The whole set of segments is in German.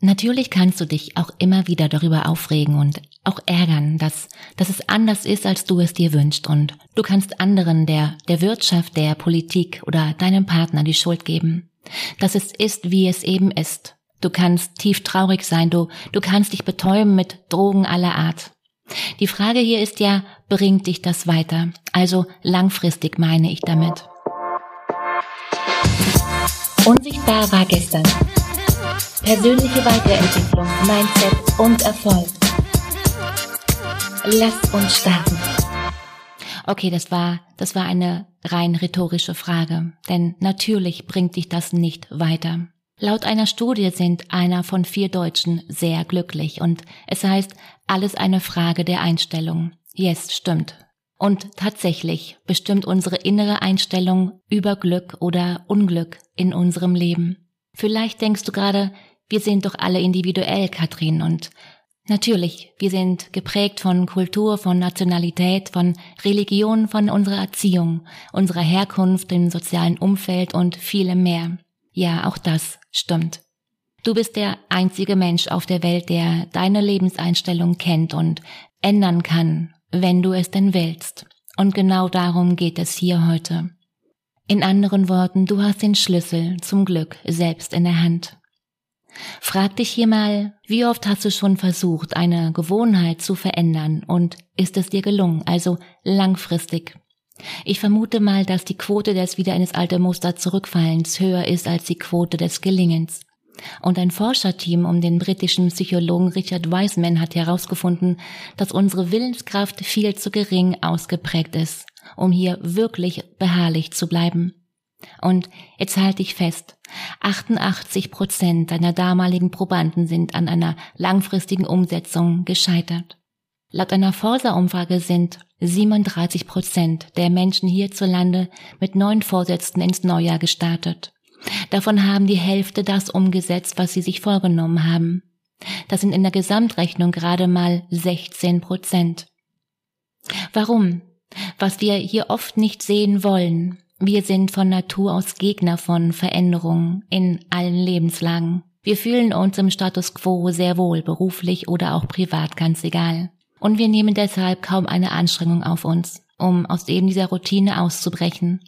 Natürlich kannst du dich auch immer wieder darüber aufregen und auch ärgern, dass, dass es anders ist, als du es dir wünschst und du kannst anderen, der, der Wirtschaft, der Politik oder deinem Partner die Schuld geben. Dass es ist, wie es eben ist. Du kannst tief traurig sein, du, du kannst dich betäuben mit Drogen aller Art. Die Frage hier ist ja, bringt dich das weiter? Also langfristig meine ich damit. Unsichtbar war gestern. Persönliche Weiterentwicklung, Mindset und Erfolg. Lass uns starten. Okay, das war, das war eine rein rhetorische Frage, denn natürlich bringt dich das nicht weiter. Laut einer Studie sind einer von vier Deutschen sehr glücklich und es heißt, alles eine Frage der Einstellung. Yes, stimmt. Und tatsächlich bestimmt unsere innere Einstellung über Glück oder Unglück in unserem Leben. Vielleicht denkst du gerade, wir sind doch alle individuell, Katrin, und natürlich, wir sind geprägt von Kultur, von Nationalität, von Religion, von unserer Erziehung, unserer Herkunft, dem sozialen Umfeld und vielem mehr. Ja, auch das stimmt. Du bist der einzige Mensch auf der Welt, der deine Lebenseinstellung kennt und ändern kann, wenn du es denn willst. Und genau darum geht es hier heute. In anderen Worten, du hast den Schlüssel zum Glück selbst in der Hand. Frag dich hier mal, wie oft hast du schon versucht, eine Gewohnheit zu verändern und ist es dir gelungen, also langfristig? Ich vermute mal, dass die Quote des wieder in das alte Muster zurückfallens höher ist als die Quote des Gelingens. Und ein Forscherteam um den britischen Psychologen Richard Wiseman hat herausgefunden, dass unsere Willenskraft viel zu gering ausgeprägt ist, um hier wirklich beharrlich zu bleiben. Und jetzt halte ich fest, 88 Prozent deiner damaligen Probanden sind an einer langfristigen Umsetzung gescheitert. Laut einer Forsa-Umfrage sind 37 Prozent der Menschen hierzulande mit neuen Vorsätzen ins Neujahr gestartet. Davon haben die Hälfte das umgesetzt, was sie sich vorgenommen haben. Das sind in der Gesamtrechnung gerade mal 16 Prozent. Warum? Was wir hier oft nicht sehen wollen. Wir sind von Natur aus Gegner von Veränderungen in allen Lebenslagen. Wir fühlen uns im Status quo sehr wohl, beruflich oder auch privat, ganz egal. Und wir nehmen deshalb kaum eine Anstrengung auf uns, um aus eben dieser Routine auszubrechen.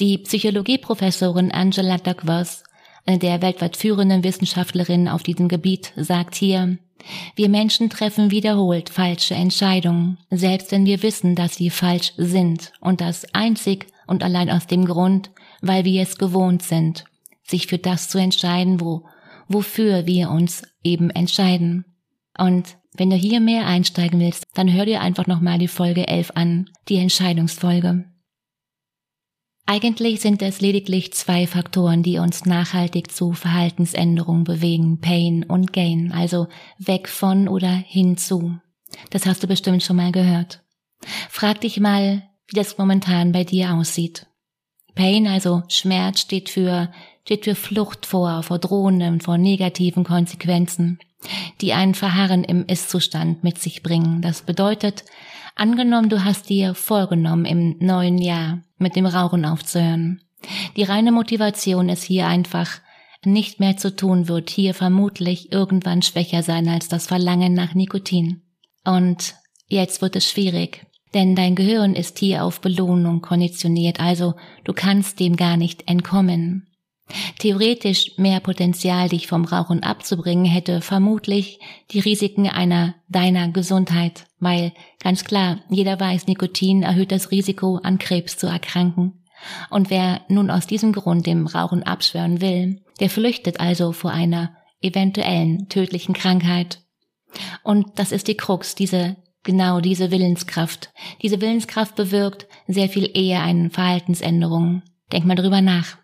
Die Psychologieprofessorin Angela Duckworth, eine der weltweit führenden Wissenschaftlerinnen auf diesem Gebiet, sagt hier, wir Menschen treffen wiederholt falsche Entscheidungen, selbst wenn wir wissen, dass sie falsch sind und das einzig und allein aus dem Grund, weil wir es gewohnt sind, sich für das zu entscheiden, wo, wofür wir uns eben entscheiden. Und wenn du hier mehr einsteigen willst, dann hör dir einfach nochmal die Folge 11 an, die Entscheidungsfolge. Eigentlich sind es lediglich zwei Faktoren, die uns nachhaltig zu Verhaltensänderungen bewegen, Pain und Gain, also weg von oder hinzu. Das hast du bestimmt schon mal gehört. Frag dich mal, wie das momentan bei dir aussieht. Pain, also Schmerz, steht für, steht für Flucht vor, vor drohenden, vor negativen Konsequenzen, die ein Verharren im Ist-Zustand mit sich bringen. Das bedeutet, Angenommen, du hast dir vorgenommen, im neuen Jahr mit dem Rauchen aufzuhören. Die reine Motivation ist hier einfach, nicht mehr zu tun wird hier vermutlich irgendwann schwächer sein als das Verlangen nach Nikotin. Und jetzt wird es schwierig, denn dein Gehirn ist hier auf Belohnung konditioniert, also du kannst dem gar nicht entkommen. Theoretisch mehr Potenzial, dich vom Rauchen abzubringen, hätte vermutlich die Risiken einer deiner Gesundheit, weil ganz klar, jeder weiß, Nikotin erhöht das Risiko, an Krebs zu erkranken. Und wer nun aus diesem Grund dem Rauchen abschwören will, der flüchtet also vor einer eventuellen tödlichen Krankheit. Und das ist die Krux, diese genau diese Willenskraft. Diese Willenskraft bewirkt sehr viel eher eine Verhaltensänderung. Denk mal drüber nach.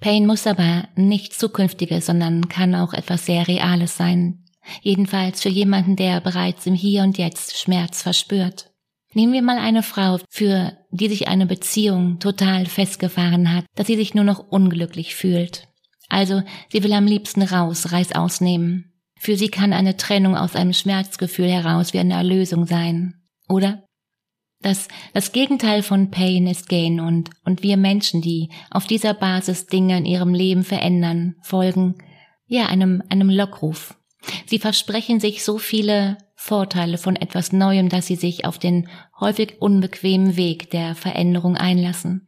Pain muss aber nicht zukünftiges, sondern kann auch etwas sehr Reales sein. Jedenfalls für jemanden, der bereits im Hier und Jetzt Schmerz verspürt. Nehmen wir mal eine Frau, für die sich eine Beziehung total festgefahren hat, dass sie sich nur noch unglücklich fühlt. Also, sie will am liebsten raus, Reiß ausnehmen. Für sie kann eine Trennung aus einem Schmerzgefühl heraus wie eine Erlösung sein. Oder? Das, das Gegenteil von Pain ist Gain und, und wir Menschen, die auf dieser Basis Dinge in ihrem Leben verändern, folgen, ja, einem, einem Lockruf. Sie versprechen sich so viele Vorteile von etwas Neuem, dass sie sich auf den häufig unbequemen Weg der Veränderung einlassen.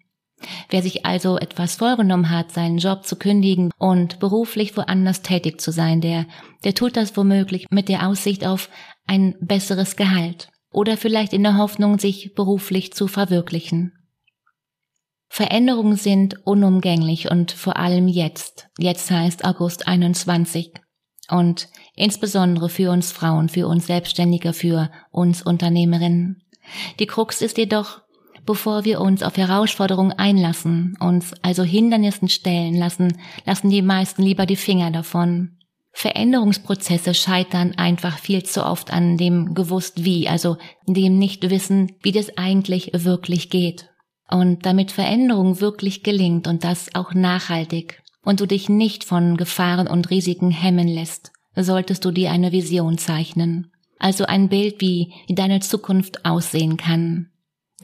Wer sich also etwas vorgenommen hat, seinen Job zu kündigen und beruflich woanders tätig zu sein, der, der tut das womöglich mit der Aussicht auf ein besseres Gehalt oder vielleicht in der Hoffnung, sich beruflich zu verwirklichen. Veränderungen sind unumgänglich und vor allem jetzt. Jetzt heißt August 21. Und insbesondere für uns Frauen, für uns Selbstständige, für uns Unternehmerinnen. Die Krux ist jedoch, bevor wir uns auf Herausforderungen einlassen, uns also Hindernissen stellen lassen, lassen die meisten lieber die Finger davon. Veränderungsprozesse scheitern einfach viel zu oft an dem gewusst wie, also dem nicht wissen, wie das eigentlich wirklich geht. Und damit Veränderung wirklich gelingt und das auch nachhaltig und du dich nicht von Gefahren und Risiken hemmen lässt, solltest du dir eine Vision zeichnen. Also ein Bild, wie deine Zukunft aussehen kann.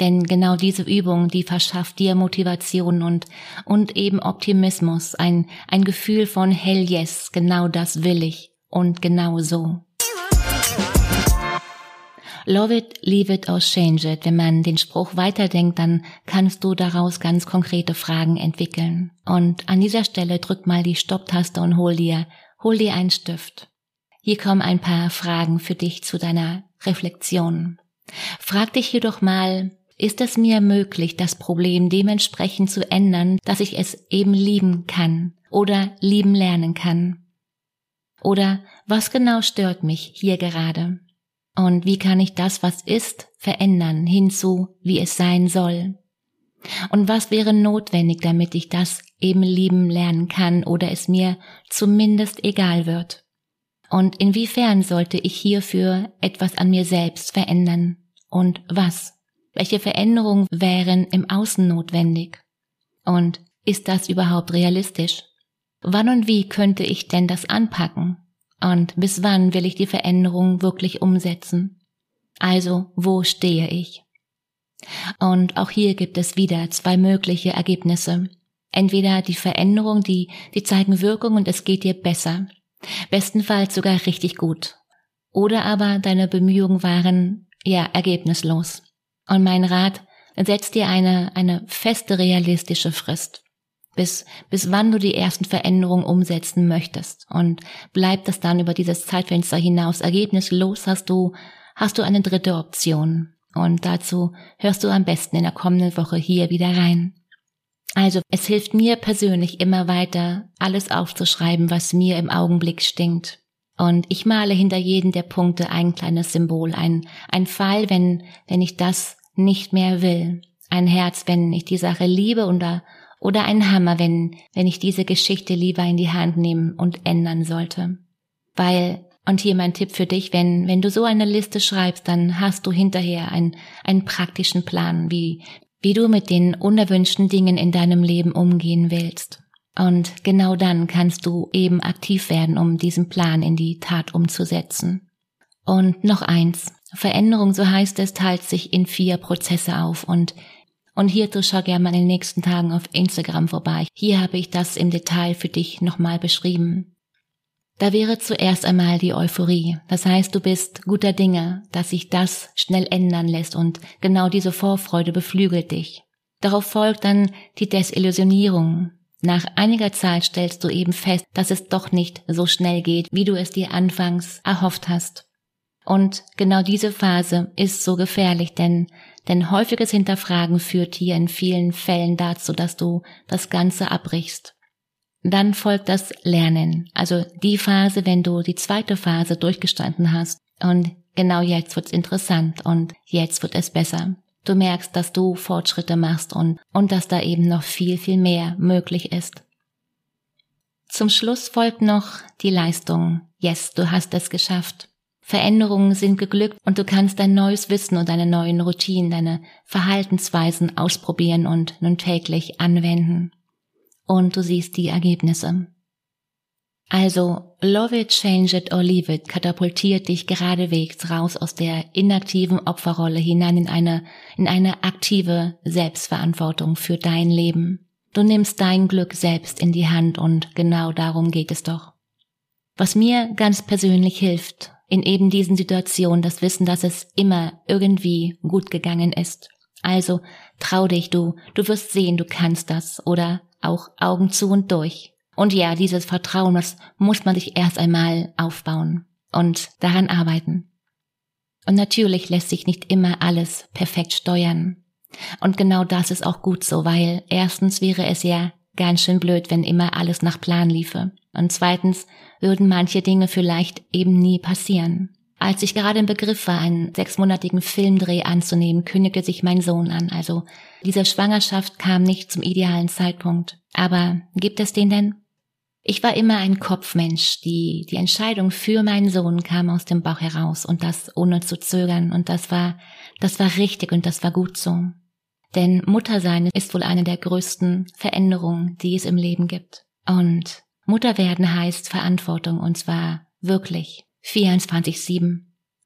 Denn genau diese Übung, die verschafft dir Motivation und, und eben Optimismus, ein, ein Gefühl von Hell yes, genau das will ich und genau so. Love it, leave it or change it. Wenn man den Spruch weiterdenkt, dann kannst du daraus ganz konkrete Fragen entwickeln. Und an dieser Stelle drück mal die Stopptaste und hol dir, hol dir einen Stift. Hier kommen ein paar Fragen für dich zu deiner Reflexion. Frag dich jedoch mal, ist es mir möglich, das Problem dementsprechend zu ändern, dass ich es eben lieben kann oder lieben lernen kann? Oder was genau stört mich hier gerade? Und wie kann ich das, was ist, verändern hinzu, wie es sein soll? Und was wäre notwendig, damit ich das eben lieben lernen kann oder es mir zumindest egal wird? Und inwiefern sollte ich hierfür etwas an mir selbst verändern? Und was? Welche Veränderungen wären im Außen notwendig? Und ist das überhaupt realistisch? Wann und wie könnte ich denn das anpacken? Und bis wann will ich die Veränderung wirklich umsetzen? Also, wo stehe ich? Und auch hier gibt es wieder zwei mögliche Ergebnisse. Entweder die Veränderung, die, die zeigen Wirkung und es geht dir besser. Bestenfalls sogar richtig gut. Oder aber deine Bemühungen waren, ja, ergebnislos. Und mein Rat, setz dir eine, eine feste realistische Frist. Bis, bis wann du die ersten Veränderungen umsetzen möchtest. Und bleibt das dann über dieses Zeitfenster hinaus ergebnislos, hast du, hast du eine dritte Option. Und dazu hörst du am besten in der kommenden Woche hier wieder rein. Also, es hilft mir persönlich immer weiter, alles aufzuschreiben, was mir im Augenblick stinkt. Und ich male hinter jedem der Punkte ein kleines Symbol, ein, ein Pfeil, wenn, wenn ich das nicht mehr will. Ein Herz, wenn ich die Sache liebe oder, oder ein Hammer, wenn, wenn ich diese Geschichte lieber in die Hand nehmen und ändern sollte. Weil, und hier mein Tipp für dich, wenn, wenn du so eine Liste schreibst, dann hast du hinterher einen, einen praktischen Plan, wie, wie du mit den unerwünschten Dingen in deinem Leben umgehen willst. Und genau dann kannst du eben aktiv werden, um diesen Plan in die Tat umzusetzen. Und noch eins. Veränderung, so heißt es, teilt sich in vier Prozesse auf und und hierzu schau gerne mal in den nächsten Tagen auf Instagram vorbei. Hier habe ich das im Detail für dich nochmal beschrieben. Da wäre zuerst einmal die Euphorie. Das heißt, du bist guter Dinge, dass sich das schnell ändern lässt und genau diese Vorfreude beflügelt dich. Darauf folgt dann die Desillusionierung, nach einiger Zeit stellst du eben fest, dass es doch nicht so schnell geht, wie du es dir anfangs erhofft hast. Und genau diese Phase ist so gefährlich, denn, denn häufiges Hinterfragen führt hier in vielen Fällen dazu, dass du das Ganze abbrichst. Dann folgt das Lernen, also die Phase, wenn du die zweite Phase durchgestanden hast. Und genau jetzt wird's interessant und jetzt wird es besser. Du merkst, dass du Fortschritte machst und, und dass da eben noch viel, viel mehr möglich ist. Zum Schluss folgt noch die Leistung. Yes, du hast es geschafft. Veränderungen sind geglückt und du kannst dein neues Wissen und deine neuen Routinen, deine Verhaltensweisen ausprobieren und nun täglich anwenden. Und du siehst die Ergebnisse. Also, love it, change it or leave it katapultiert dich geradewegs raus aus der inaktiven Opferrolle hinein in eine, in eine aktive Selbstverantwortung für dein Leben. Du nimmst dein Glück selbst in die Hand und genau darum geht es doch. Was mir ganz persönlich hilft, in eben diesen Situationen das Wissen, dass es immer irgendwie gut gegangen ist. Also trau dich, du, du wirst sehen, du kannst das oder auch Augen zu und durch. Und ja, dieses Vertrauen, das muss man sich erst einmal aufbauen und daran arbeiten. Und natürlich lässt sich nicht immer alles perfekt steuern. Und genau das ist auch gut so, weil erstens wäre es ja ganz schön blöd, wenn immer alles nach Plan liefe. Und zweitens würden manche Dinge vielleicht eben nie passieren. Als ich gerade im Begriff war, einen sechsmonatigen Filmdreh anzunehmen, kündigte sich mein Sohn an. Also diese Schwangerschaft kam nicht zum idealen Zeitpunkt. Aber gibt es den denn? Ich war immer ein Kopfmensch. Die, die Entscheidung für meinen Sohn kam aus dem Bauch heraus und das ohne zu zögern. Und das war, das war richtig und das war gut so. Denn Muttersein ist wohl eine der größten Veränderungen, die es im Leben gibt. Und Mutter werden heißt Verantwortung und zwar wirklich 24-7.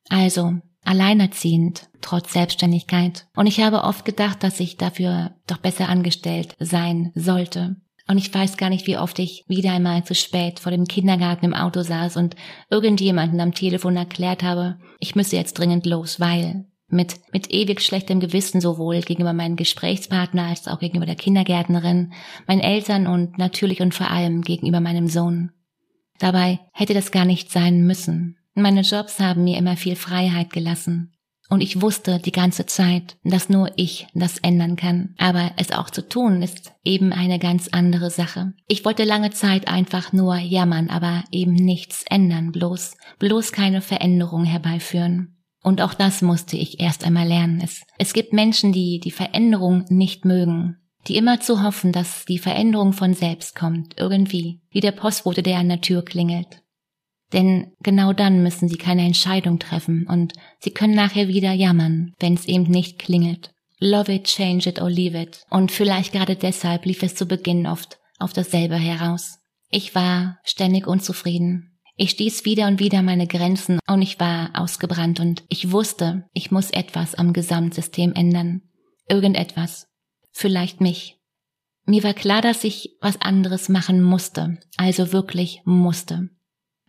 Also alleinerziehend, trotz Selbstständigkeit. Und ich habe oft gedacht, dass ich dafür doch besser angestellt sein sollte. Und ich weiß gar nicht, wie oft ich wieder einmal zu spät vor dem Kindergarten im Auto saß und irgendjemanden am Telefon erklärt habe, ich müsse jetzt dringend los, weil mit, mit ewig schlechtem Gewissen sowohl gegenüber meinem Gesprächspartner als auch gegenüber der Kindergärtnerin, meinen Eltern und natürlich und vor allem gegenüber meinem Sohn. Dabei hätte das gar nicht sein müssen. Meine Jobs haben mir immer viel Freiheit gelassen. Und ich wusste die ganze Zeit, dass nur ich das ändern kann. Aber es auch zu tun, ist eben eine ganz andere Sache. Ich wollte lange Zeit einfach nur jammern, aber eben nichts ändern, bloß, bloß keine Veränderung herbeiführen. Und auch das musste ich erst einmal lernen. Es, es gibt Menschen, die die Veränderung nicht mögen die immer zu hoffen, dass die Veränderung von selbst kommt, irgendwie, wie der Postbote, der an der Tür klingelt. Denn genau dann müssen sie keine Entscheidung treffen und sie können nachher wieder jammern, wenn es eben nicht klingelt. Love it, change it or leave it. Und vielleicht gerade deshalb lief es zu Beginn oft auf dasselbe heraus. Ich war ständig unzufrieden. Ich stieß wieder und wieder meine Grenzen und ich war ausgebrannt und ich wusste, ich muss etwas am Gesamtsystem ändern. Irgendetwas vielleicht mich. Mir war klar, dass ich was anderes machen musste, also wirklich musste.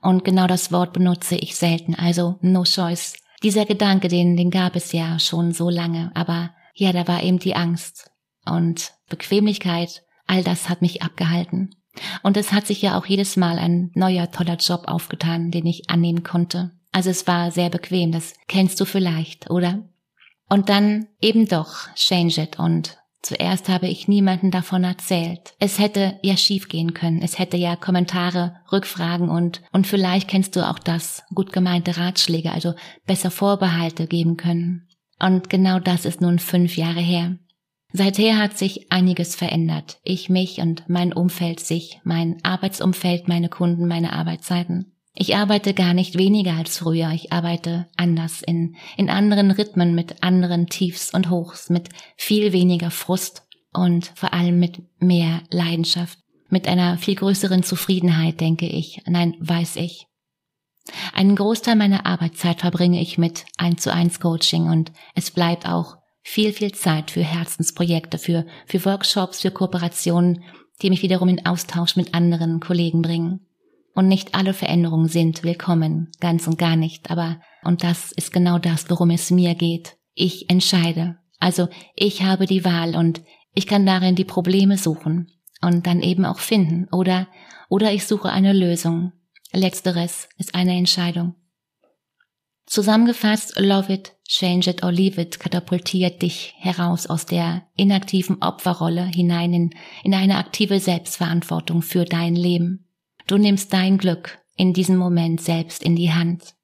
Und genau das Wort benutze ich selten, also no choice. Dieser Gedanke, den, den gab es ja schon so lange, aber ja, da war eben die Angst und Bequemlichkeit, all das hat mich abgehalten. Und es hat sich ja auch jedes Mal ein neuer toller Job aufgetan, den ich annehmen konnte. Also es war sehr bequem, das kennst du vielleicht, oder? Und dann eben doch change it und Zuerst habe ich niemanden davon erzählt. Es hätte ja schief gehen können. Es hätte ja Kommentare, Rückfragen und, und vielleicht kennst du auch das, gut gemeinte Ratschläge, also besser Vorbehalte geben können. Und genau das ist nun fünf Jahre her. Seither hat sich einiges verändert. Ich mich und mein Umfeld sich, mein Arbeitsumfeld, meine Kunden, meine Arbeitszeiten. Ich arbeite gar nicht weniger als früher, ich arbeite anders, in, in anderen Rhythmen, mit anderen Tiefs und Hochs, mit viel weniger Frust und vor allem mit mehr Leidenschaft, mit einer viel größeren Zufriedenheit, denke ich, nein, weiß ich. Einen Großteil meiner Arbeitszeit verbringe ich mit 1 zu 1 Coaching und es bleibt auch viel, viel Zeit für Herzensprojekte, für, für Workshops, für Kooperationen, die mich wiederum in Austausch mit anderen Kollegen bringen. Und nicht alle Veränderungen sind willkommen, ganz und gar nicht. Aber, und das ist genau das, worum es mir geht. Ich entscheide. Also ich habe die Wahl und ich kann darin die Probleme suchen und dann eben auch finden. Oder, oder ich suche eine Lösung. Letzteres ist eine Entscheidung. Zusammengefasst, love it, change it or leave it katapultiert dich heraus aus der inaktiven Opferrolle hinein in, in eine aktive Selbstverantwortung für dein Leben. Du nimmst dein Glück in diesem Moment selbst in die Hand.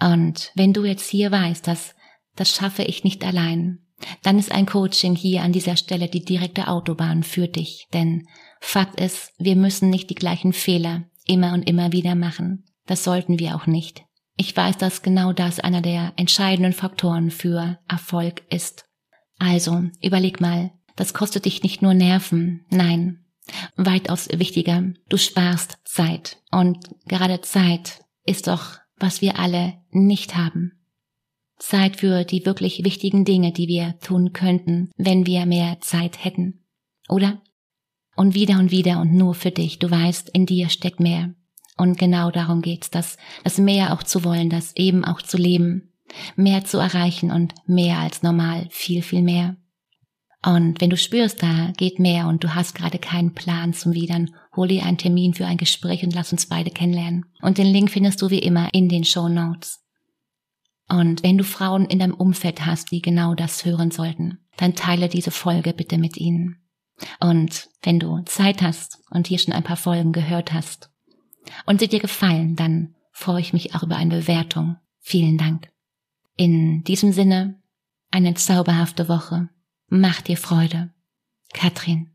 Und wenn du jetzt hier weißt, dass das schaffe ich nicht allein, dann ist ein Coaching hier an dieser Stelle die direkte Autobahn für dich. Denn Fakt ist, wir müssen nicht die gleichen Fehler immer und immer wieder machen. Das sollten wir auch nicht. Ich weiß, dass genau das einer der entscheidenden Faktoren für Erfolg ist. Also, überleg mal, das kostet dich nicht nur Nerven, nein, Weitaus wichtiger, du sparst Zeit. Und gerade Zeit ist doch, was wir alle nicht haben. Zeit für die wirklich wichtigen Dinge, die wir tun könnten, wenn wir mehr Zeit hätten. Oder? Und wieder und wieder und nur für dich. Du weißt, in dir steckt mehr. Und genau darum geht's, das, das mehr auch zu wollen, das eben auch zu leben, mehr zu erreichen und mehr als normal, viel, viel mehr. Und wenn du spürst, da geht mehr und du hast gerade keinen Plan zum Widern, hol dir einen Termin für ein Gespräch und lass uns beide kennenlernen. Und den Link findest du wie immer in den Show Notes. Und wenn du Frauen in deinem Umfeld hast, die genau das hören sollten, dann teile diese Folge bitte mit ihnen. Und wenn du Zeit hast und hier schon ein paar Folgen gehört hast und sie dir gefallen, dann freue ich mich auch über eine Bewertung. Vielen Dank. In diesem Sinne, eine zauberhafte Woche. Mach dir Freude. Katrin.